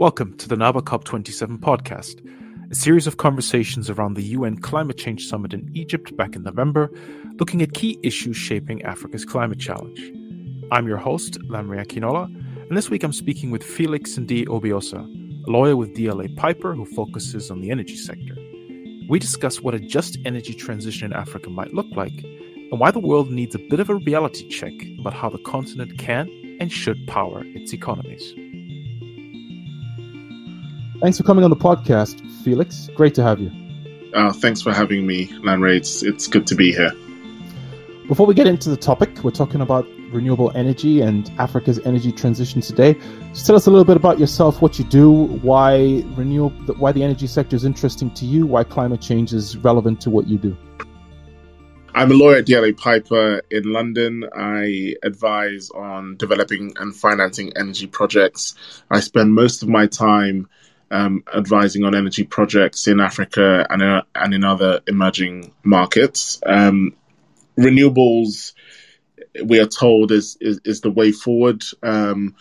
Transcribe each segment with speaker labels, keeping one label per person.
Speaker 1: Welcome to the NABA COP27 podcast, a series of conversations around the UN Climate Change Summit in Egypt back in November, looking at key issues shaping Africa's climate challenge. I'm your host, Lanre Akinola, and this week I'm speaking with Felix Ndi Obiosa, a lawyer with DLA Piper who focuses on the energy sector. We discuss what a just energy transition in Africa might look like, and why the world needs a bit of a reality check about how the continent can and should power its economies. Thanks for coming on the podcast, Felix. Great to have you.
Speaker 2: Uh, thanks for having me, Lanre. It's, it's good to be here.
Speaker 1: Before we get into the topic, we're talking about renewable energy and Africa's energy transition today. Just tell us a little bit about yourself, what you do, why renewable, why the energy sector is interesting to you, why climate change is relevant to what you do.
Speaker 2: I'm a lawyer at DLA Piper in London. I advise on developing and financing energy projects. I spend most of my time um, advising on energy projects in Africa and, uh, and in other emerging markets. Um, renewables, we are told, is, is, is the way forward. Um,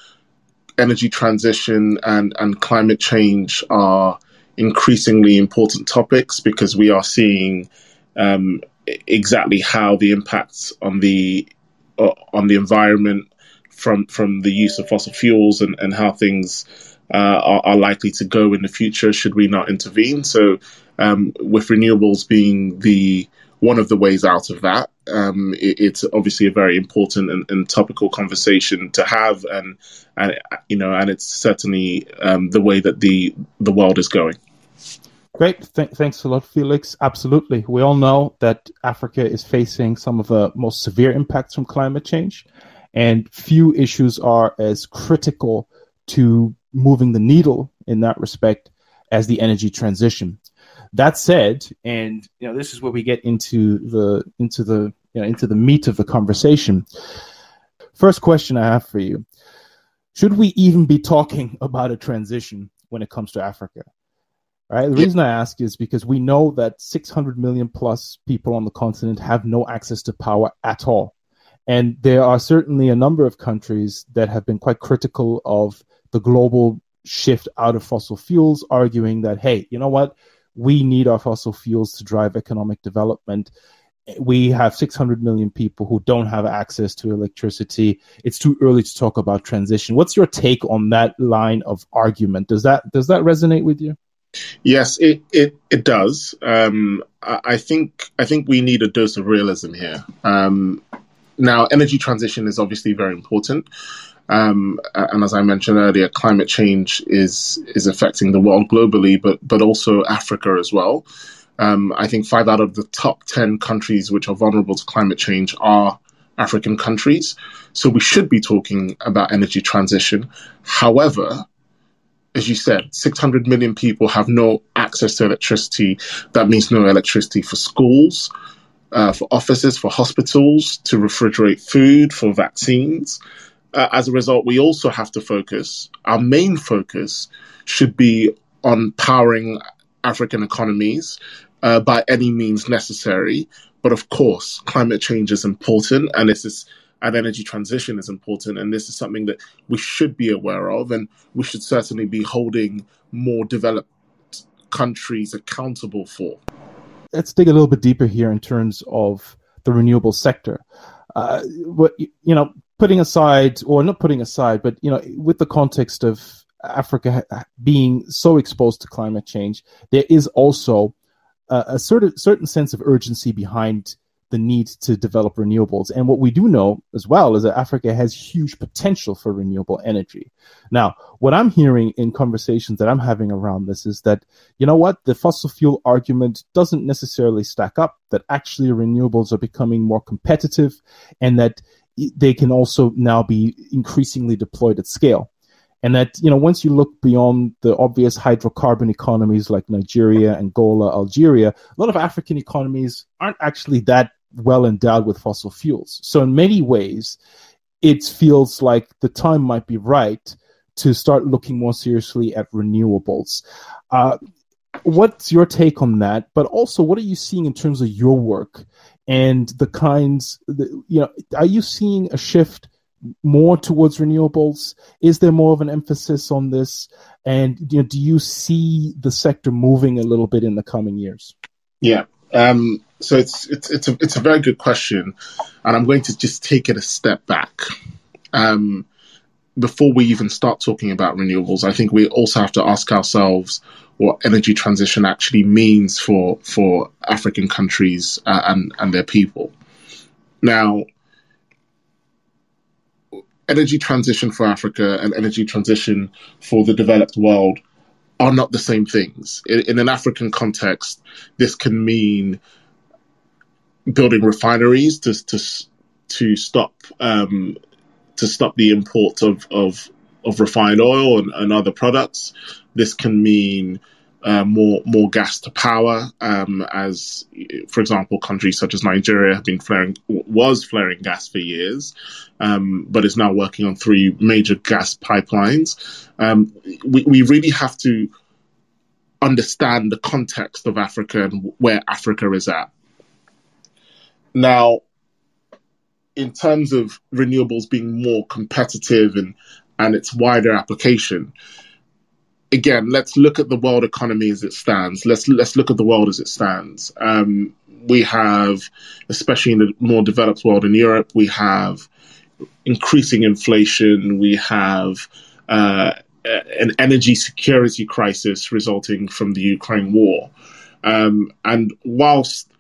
Speaker 2: energy transition and, and climate change are increasingly important topics because we are seeing um, exactly how the impacts on the uh, on the environment from from the use of fossil fuels and, and how things are, are, likely to go in the future should we not intervene. So, um, with renewables being the one of the ways out of that, um, it, it's obviously a very important and, and, topical conversation to have, and and you know, and it's certainly um, the way that the the world is going.
Speaker 1: Great, Th- thanks a lot, Felix. Absolutely, we all know that Africa is facing some of the most severe impacts from climate change, and few issues are as critical to moving the needle in that respect as the energy transition. That said, and you know, this is where we get into the into the you know, into the meat of the conversation. First question I have for you: Should we even be talking about a transition when it comes to Africa? Right. The reason I ask is because we know that 600 million plus people on the continent have no access to power at all. And there are certainly a number of countries that have been quite critical of the global shift out of fossil fuels, arguing that, hey, you know what? We need our fossil fuels to drive economic development. We have 600 million people who don't have access to electricity. It's too early to talk about transition. What's your take on that line of argument? Does that does that resonate with you?
Speaker 2: Yes, it it, it does. Um, I, I, think I think we need a dose of realism here. Um, now, energy transition is obviously very important. Um, and as I mentioned earlier, climate change is is affecting the world globally, but but also Africa as well. Um, I think five out of the top ten countries which are vulnerable to climate change are African countries. So we should be talking about energy transition. However, as you said, 600 million people have no access to electricity. That means no electricity for schools, uh, for offices, for hospitals, to refrigerate food, for vaccines uh, as a result, we also have to focus, our main focus should be on powering African economies uh, by any means necessary. But of course, climate change is important, and this is and energy transition is important, and this is something that we should be aware of, and we should certainly be holding more developed countries accountable for.
Speaker 1: Let's dig a little bit deeper here in terms of the renewable sector. Uh, what you know, putting aside, or not putting aside, but you know, with the context of Africa being so exposed to climate change, there is also a, a certain certain sense of urgency behind the need to develop renewables. And what we do know as well is that Africa has huge potential for renewable energy. Now, what I'm hearing in conversations that I'm having around this is that, you know what, the fossil fuel argument doesn't necessarily stack up, that actually renewables are becoming more competitive and that they can also now be increasingly deployed at scale. And that, you know, once you look beyond the obvious hydrocarbon economies like Nigeria, Angola, Algeria, a lot of African economies aren't actually that well endowed with fossil fuels. So in many ways, it feels like the time might be right to start looking more seriously at renewables. Uh, what's your take on that? But also, what are you seeing in terms of your work and the kinds, you know, are you seeing a shift more towards renewables? Is there more of an emphasis on this? And you know, do you see the sector moving a little bit in the coming years?
Speaker 2: Yeah. Um, so it's it's it's a it's a very good question, and I'm going to just take it a step back. Um, before we even start talking about renewables, I think we also have to ask ourselves what energy transition actually means for for African countries uh, and and their people. Now, energy transition for Africa and energy transition for the developed world are not the same things. In, in an African context, this can mean building refineries to to to stop um, to stop the import of of, of refined oil and, and other products. This can mean uh, more more gas to power, um, as for example, countries such as Nigeria have been flaring was flaring gas for years, um, but is now working on three major gas pipelines. Um, we we really have to understand the context of Africa and where Africa is at. Now, in terms of renewables being more competitive and and its wider application, again, let's look at the world economy as it stands. Let's let's look at the world as it stands. Um, we have, especially in the more developed world in Europe, we have increasing inflation. We have uh, an energy security crisis resulting from the Ukraine war. Um, and whilst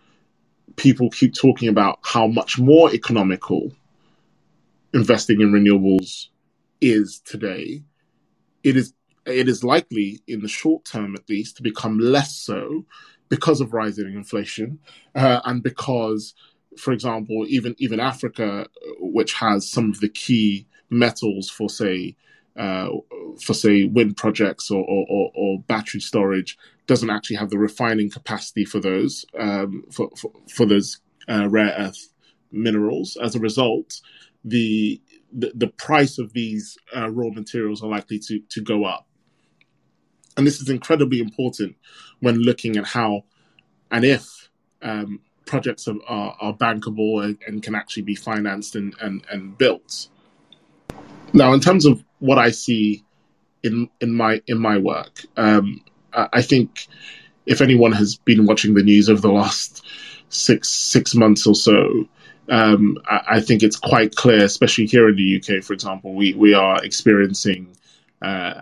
Speaker 2: people keep talking about how much more economical investing in renewables is today, it is it is likely in the short term at least to become less so because of rising inflation uh, and because for example even even africa which has some of the key metals for say uh, for say wind projects or, or, or, battery storage doesn't actually have the refining capacity for those um, for, for, for those uh, rare earth minerals. As a result the the, the price of these uh, raw materials are likely to, to go up and this is incredibly important when looking at how and if um, projects are, are, are bankable and, and, can actually be financed and, and, and built. Now, in terms of what I see in in my in my work, um, I think if anyone has been watching the news over the last six six months or so, um, I, I, think it's quite clear, especially here in the UK, for example, we we are experiencing uh,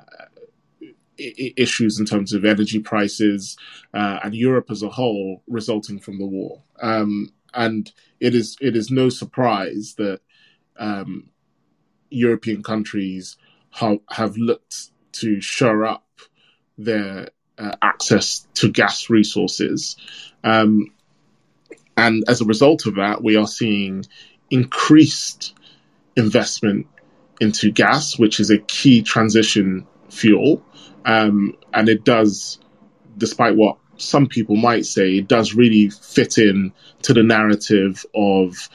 Speaker 2: issues in terms of energy prices uh, and Europe as a whole resulting from the war. Um, and it is it is no surprise that um, European countries ha- have looked to shore up their uh, access to gas resources. Um, and as a result of that, we are seeing increased investment into gas, which is a key transition fuel. Um, and it does, despite what some people might say, it does really fit in to the narrative of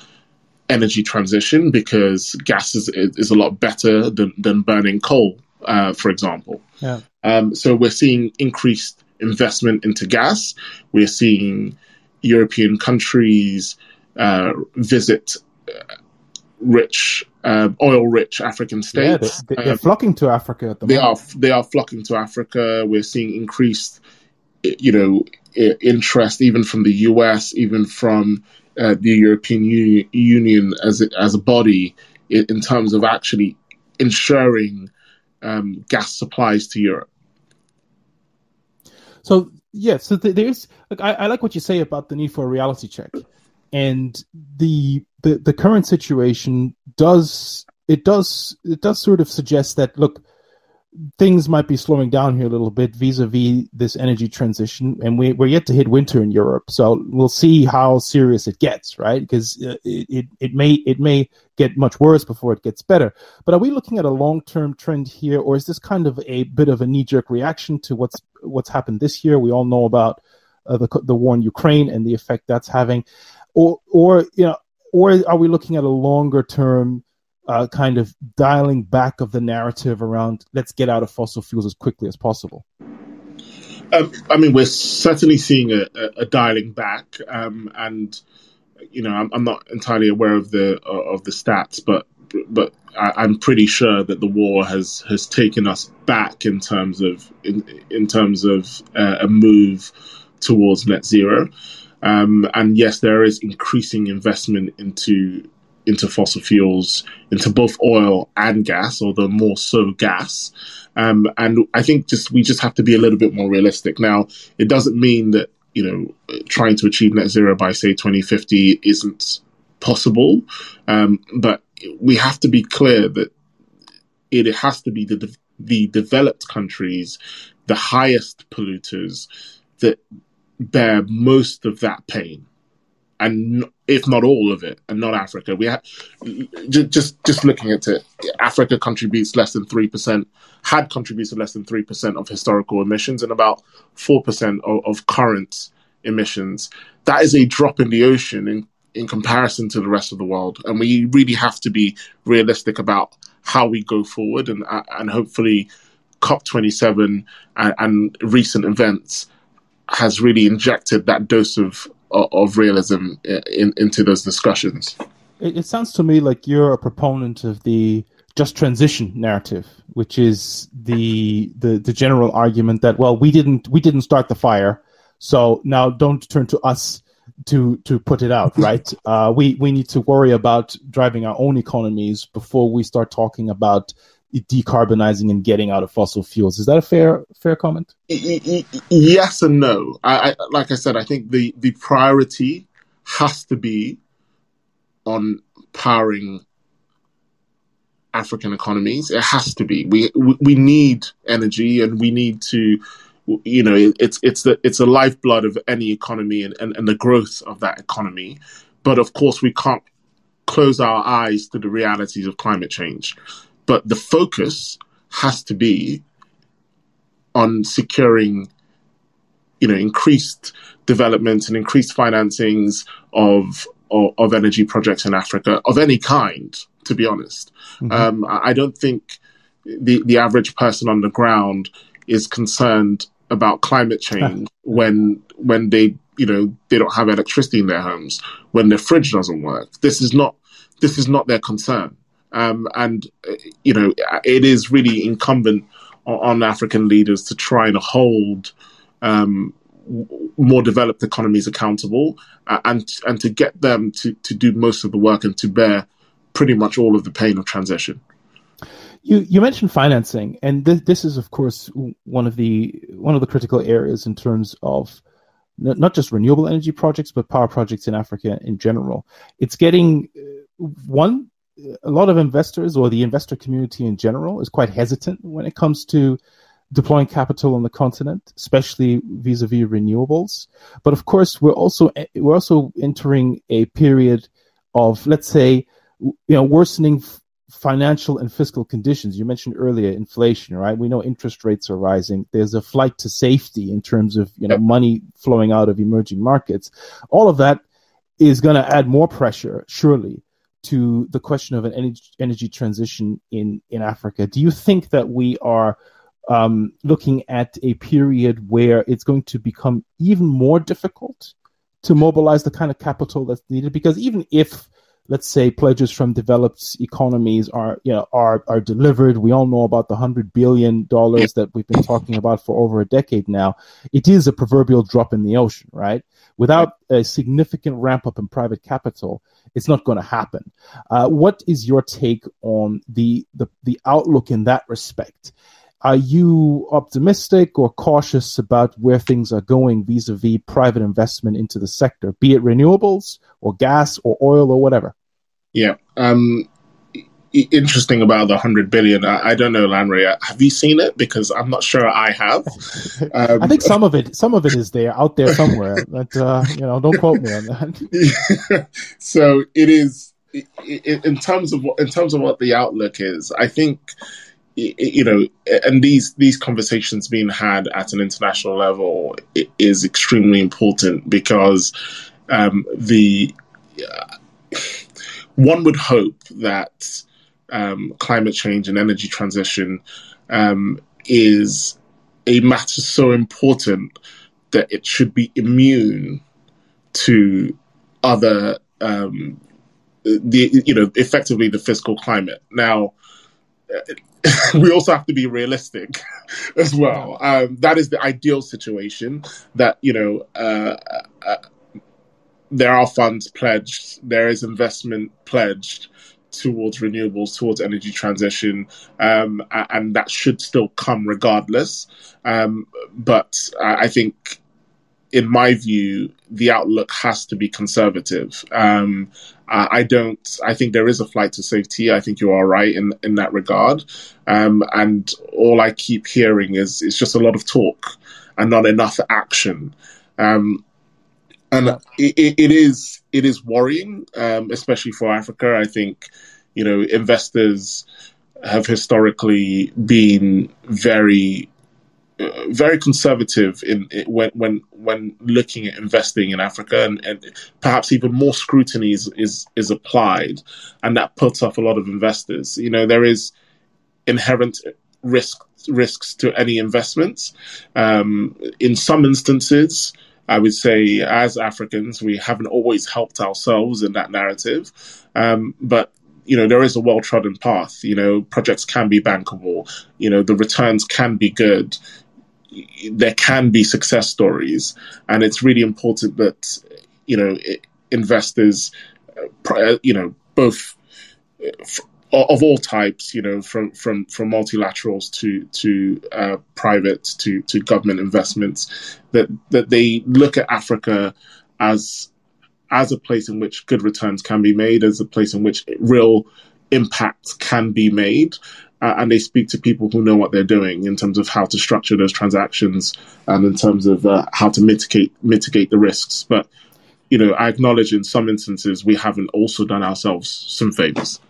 Speaker 2: energy transition because gas is, is a lot better than, than burning coal, uh, for example. Yeah. Um, so we're seeing increased investment into gas. We're seeing European countries uh, visit uh, rich uh, oil-rich African states.
Speaker 1: Yeah, they, are um, flocking to Africa at the
Speaker 2: they
Speaker 1: moment.
Speaker 2: are they are flocking to Africa. We're seeing increased, you know, interest even from the U.S., even from uh, the European Union, Union as a, as a body in, in terms of actually ensuring um, gas supplies to Europe.
Speaker 1: So yeah, so there's like I, I like what you say about the need for a reality check and the the the current situation does it does it does sort of suggest that look things might be slowing down here a little bit vis-a-vis this energy transition. And we, we're yet to hit winter in europe. So we'll see how serious it gets right? Because uh, it, it, it may it may get much worse before it gets better. But are we looking at a long-term trend here or is this kind of a bit of a knee-jerk reaction to what's what's happened this year? We all know about uh, the, the war in ukraine and the effect that's having or or you know, or are we looking at a longer term uh, kind of dialing back of the narrative around let's get out of fossil fuels as quickly as possible?
Speaker 2: Um, I mean, we're certainly seeing a, a, a dialing back, um, and you know, I'm, I'm, not entirely aware of the of the stats, but but I, am pretty sure that the war has has taken us back in terms of in, in terms of uh, a move towards net zero. Um, and yes, there is increasing investment into into fossil fuels, into both oil and gas, although more so gas. Um, and I think just we just have to be a little bit more realistic. Now, it doesn't mean that you know trying to achieve net zero by say 2050 isn't possible, um, but we have to be clear that it has to be the the developed countries, the highest polluters, that bear most of that pain and if not all of it, and not Africa. We have just just looking at it, Africa contributes less than three percent, had contributed less than three percent of historical emissions, and about four percent of, of, current emissions. That is a drop in the ocean in in comparison to the rest of the world, and we really have to be realistic about how we go forward, and and hopefully, COP twenty seven and, and recent events has really injected that dose of of realism in, into those discussions.
Speaker 1: It, it, sounds to me like you're a proponent of the just transition narrative, which is the, the the general argument that well we didn't we didn't start the fire, so now don't turn to us to to put it out, right? uh, we we need to worry about driving our own economies before we start talking about decarbonizing and getting out of fossil fuels. Is that a fair fair comment?
Speaker 2: Yes and no. I, I, like I said, I think the the priority has to be on powering African economies. It has to be. We we need energy, and we need to. You know, it's it's the it's the lifeblood of any economy and, and, and the growth of that economy. But of course, we can't close our eyes to the realities of climate change. But the focus has to be on securing, you know, increased development and increased financings of of, of energy projects in Africa of any kind. To be honest, mm-hmm. um, I don't think the the average person on the ground is concerned about climate change when when they you know they don't have electricity in their homes when their fridge doesn't work. This is not this is not their concern. Um, and, you know, it is really incumbent on, African leaders to try and hold um, more developed economies accountable uh, and and to get them to, to do most of the work and to bear pretty much all of the pain of transition.
Speaker 1: You you mentioned financing, and th- this is of course one of the one of the critical areas in terms of not just renewable energy projects but power projects in Africa in general. It's getting uh, one a lot of investors or the investor community in general is quite hesitant when it comes to deploying capital on the continent, especially vis-a-vis renewables. But of course, we're also we're also entering a period of, let's say, you know, worsening financial and fiscal conditions. You mentioned earlier inflation, right? We know interest rates are rising. There's a flight to safety in terms of you know money flowing out of emerging markets. All of that is going to add more pressure, surely, to the question of an energy, energy transition in, in Africa. Do you think that we are um, looking at a period where it's going to become even more difficult to mobilize the kind of capital that's needed? Because even if let's say pledges from developed economies are you know are are delivered. We all know about the 100 billion dollars that we've been talking about for over a decade now. It is a proverbial drop in the ocean right? Without a significant ramp up in private capital it's not going to happen. Uh, what is your take on the, the the outlook in that respect are you optimistic or cautious about where things are going vis-a-vis private investment into the sector, be it renewables or gas or oil or whatever?
Speaker 2: Yeah. Um, interesting about the 100 billion. I, I, don't know, Lanre. Have you seen it? Because I'm not sure I have.
Speaker 1: Um, I think some of it, some of it is there out there somewhere, but, uh, you know, don't quote me on
Speaker 2: that. so it is, in terms of what, in terms of what the outlook is, I think, you know, and these these conversations being had at an international level is extremely important because um, the uh, one would hope that um, climate change and energy transition um, is a matter so important that it should be immune to other um, the you know effectively the fiscal climate. Now, we also have to be realistic as well. Um, that is the ideal situation that you know. Uh, uh, there are funds pledged, there is investment pledged towards renewables, towards energy transition, um, and that should still come regardless. Um, but I think in my view, the outlook has to be conservative. Um, I don't. I think there is a flight to safety. I think you are right in in that regard. Um, and all I keep hearing is it's just a lot of talk and not enough action. Um, and it, it is it is worrying, um, especially for Africa. I think you know investors have historically been very very conservative in, in, when when when looking at investing in Africa, and, and perhaps even more scrutiny is, is, is applied, and that puts off a lot of investors. You know, there is inherent risk risks to any investments. Um, in some instances, I would say, as Africans, we haven't always helped ourselves in that narrative, um, but you know there is a well trodden path. You know projects can be bankable. You know the returns can be good. There can be success stories, and it's really important that you know investors, uh, you know, both uh, of all types, you know, from from from multilaterals to to uh, private to to government investments, that that they look at Africa as as a place in which good returns can be made, as a place in which real impact can be made, uh, and they speak to people who know what they're doing in terms of how to structure those transactions and in terms of uh, how to mitigate mitigate the risks. But you know, I acknowledge in some instances we haven't also done ourselves some favors.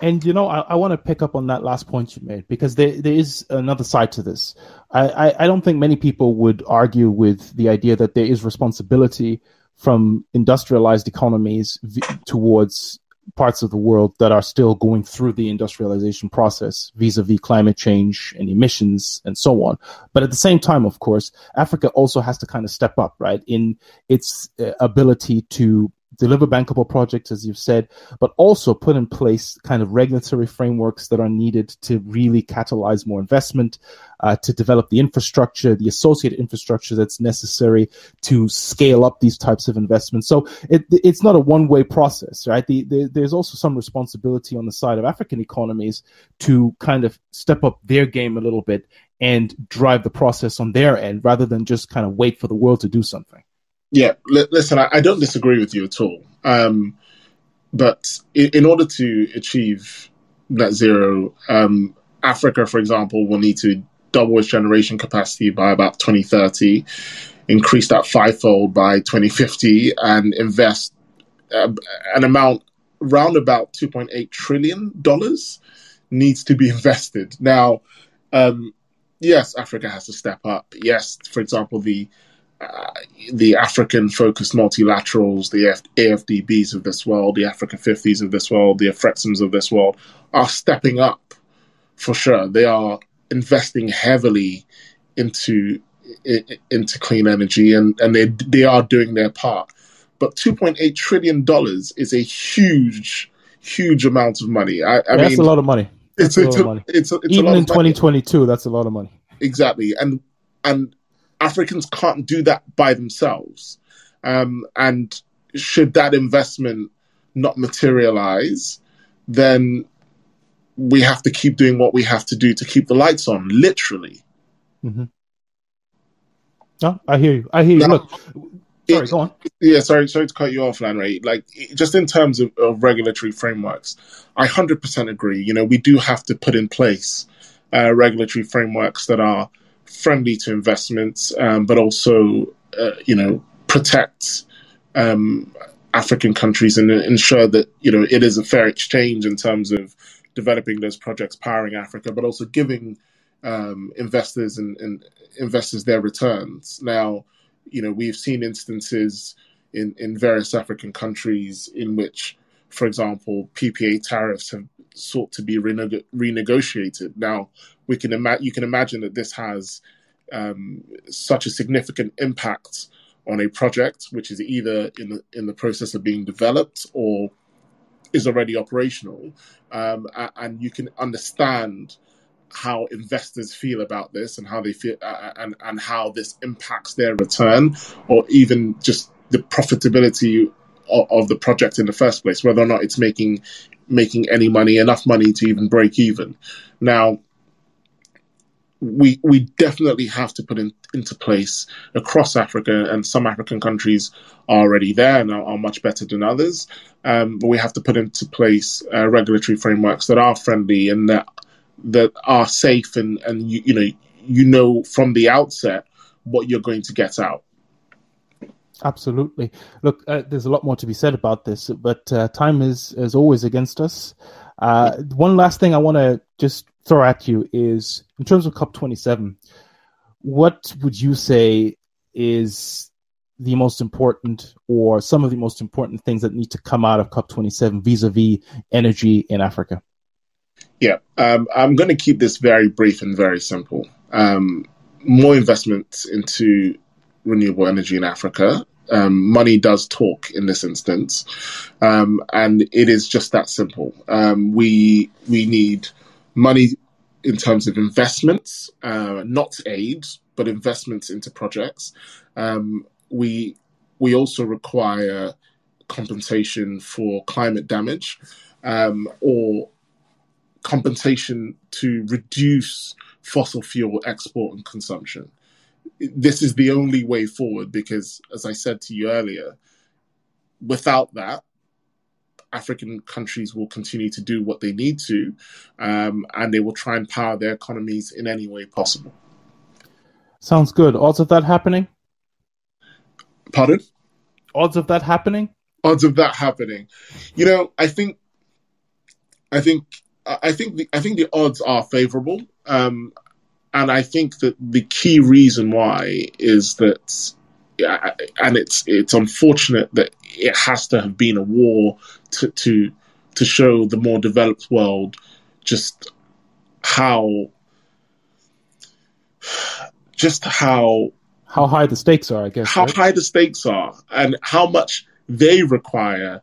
Speaker 1: And you know, I, I want to pick up on that last point you made because there there is another side to this. I, I, I don't think many people would argue with the idea that there is responsibility from industrialized economies v- towards parts of the world that are still going through the industrialization process vis-a-vis climate change and emissions and so on. But at the same time, of course, Africa also has to kind of step up, right, in its uh, ability to deliver bankable projects, as you've said, but also put in place kind of regulatory frameworks that are needed to really catalyze more investment, uh, to develop the infrastructure, the associated infrastructure that's necessary to scale up these types of investments. So it, it's not a one way process, right? The, the, there's also some responsibility on the side of African economies to kind of step up their game a little bit and drive the process on their end rather than just kind of wait for the world to do something.
Speaker 2: Yeah, l- listen, I, I, don't disagree with you at all. Um, but in, in, order to achieve net zero, um, Africa, for example, will need to double its generation capacity by about 2030, increase that fivefold by 2050, and invest uh, an amount round about 2.8 trillion dollars needs to be invested. Now, um, yes, Africa has to step up. Yes, for example, the uh, the African focused multilaterals, the F- AFDBs of this world, the Africa 50s of this world, the AFREXIMs of this world are stepping up for sure. They are investing heavily into into clean energy and, and they they are doing their part. But 2.8 trillion dollars is a huge, huge amount of money. I, I
Speaker 1: that's mean, a lot of money.
Speaker 2: That's it's, a, a, money. it's, a, it's
Speaker 1: even in 2022. Money. That's a lot of money.
Speaker 2: Exactly, and and Africans can't do that by themselves. Um, and should that investment not materialize, then we have to keep doing what we have to do to keep the lights on, literally.
Speaker 1: Mm-hmm. Oh, I hear you. I hear you. Now, Look, sorry, it, go on.
Speaker 2: Yeah, sorry, sorry to cut you off, Lanre. Like, just in terms of, of regulatory frameworks, I hundred percent agree. You know, we do have to put in place uh, regulatory frameworks that are friendly to investments, um, but also, uh, you know, protect um, African countries and ensure that you know it is a fair exchange in terms of developing those projects powering Africa, but also giving um, investors and, and, investors their returns. Now, you know, we've seen instances in, in various African countries in which, for example, PPA tariffs have sought to be reneg- renegotiated. Now, we can ima- you can imagine that this has um, such a significant impact on a project which is either in the in the process of being developed or is already operational, um, and you can understand how investors feel about this and how they feel uh, and and how this impacts their return or even just the profitability of, the project in the first place whether or not it's making making any money enough money to even break even now we we definitely have to put in, into place across Africa, and some African countries are already there and are, are much better than others. Um, but we have to put into place uh, regulatory frameworks that are friendly and that that are safe, and and you, you know you know from the outset what you're going to get out.
Speaker 1: Absolutely. Look, uh, there's a lot more to be said about this, but uh, time is is always against us. Uh, one last thing I want to just throw at you is in terms of COP27, what would you say is the most important or some of the most important things that need to come out of COP27 vis-a-vis energy in Africa?
Speaker 2: Yeah, um, I'm going to keep this very brief and very simple. Um, more investment into renewable energy in Africa. Um, money does talk in this instance, um, and it is just that simple. Um, we we need money in terms of investments, uh, not aid, but investments into projects. Um, we we also require compensation for climate damage um, or compensation to reduce fossil fuel export and consumption. This is the only way forward because, as I said to you earlier, without that, African countries will continue to do what they need to, um, and they will try and power their economies in any way possible.
Speaker 1: Sounds good. Odds of that happening?
Speaker 2: Pardon?
Speaker 1: Odds of that happening?
Speaker 2: Odds of that happening. You know, I think, I think, I think the I think the odds are favourable, um, and I think that the key reason why is that and it's it's unfortunate that it has to have been a war to to to show the more developed world just how just how
Speaker 1: how high the stakes are, I guess.
Speaker 2: How right? high the stakes are, and how much they require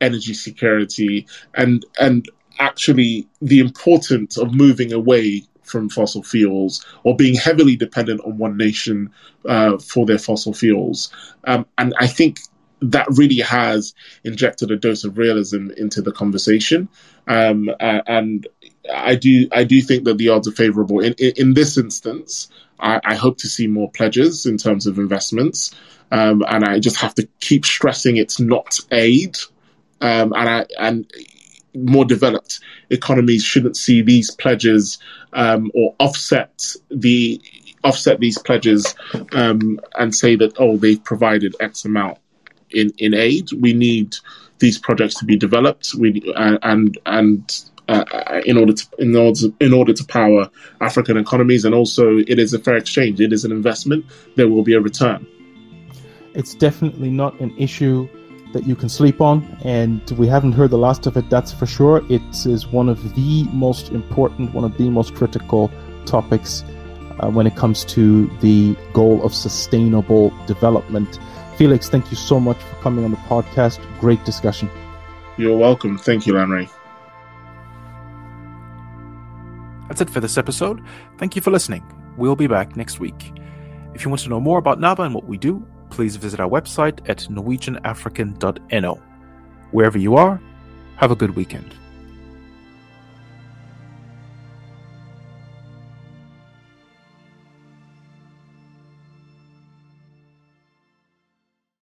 Speaker 2: energy security, and and actually the importance of moving away from fossil fuels or being heavily dependent on one nation uh, for their fossil fuels. Um, and I think that really has injected a dose of realism into the conversation. Um, and I do I do think that the odds are favourable. In, in, in this instance, I, I, hope to see more pledges in terms of investments. Um, and I just have to keep stressing it's not aid. Um, and I, and more developed economies shouldn't see these pledges um, or offset the offset these pledges um, and say that oh they've provided X amount in, in aid. We need these projects to be developed. We uh, and and uh, in order to in order to, in order to power African economies, and also it is a fair exchange. It is an investment. There will be a return.
Speaker 1: It's definitely not an issue that you can sleep on, and we haven't heard the last of it, that's for sure. It is one of the most important, one of the most critical topics uh, when it comes to the goal of sustainable development. Felix, thank you so much for coming on the podcast. Great discussion.
Speaker 2: You're welcome. Thank you, Lanre.
Speaker 3: That's it for this episode. Thank you for listening. We'll be back next week. If you want to know more about NABA and what we do, please visit our website at norwegianafrican.no. Wherever you are, have a good weekend.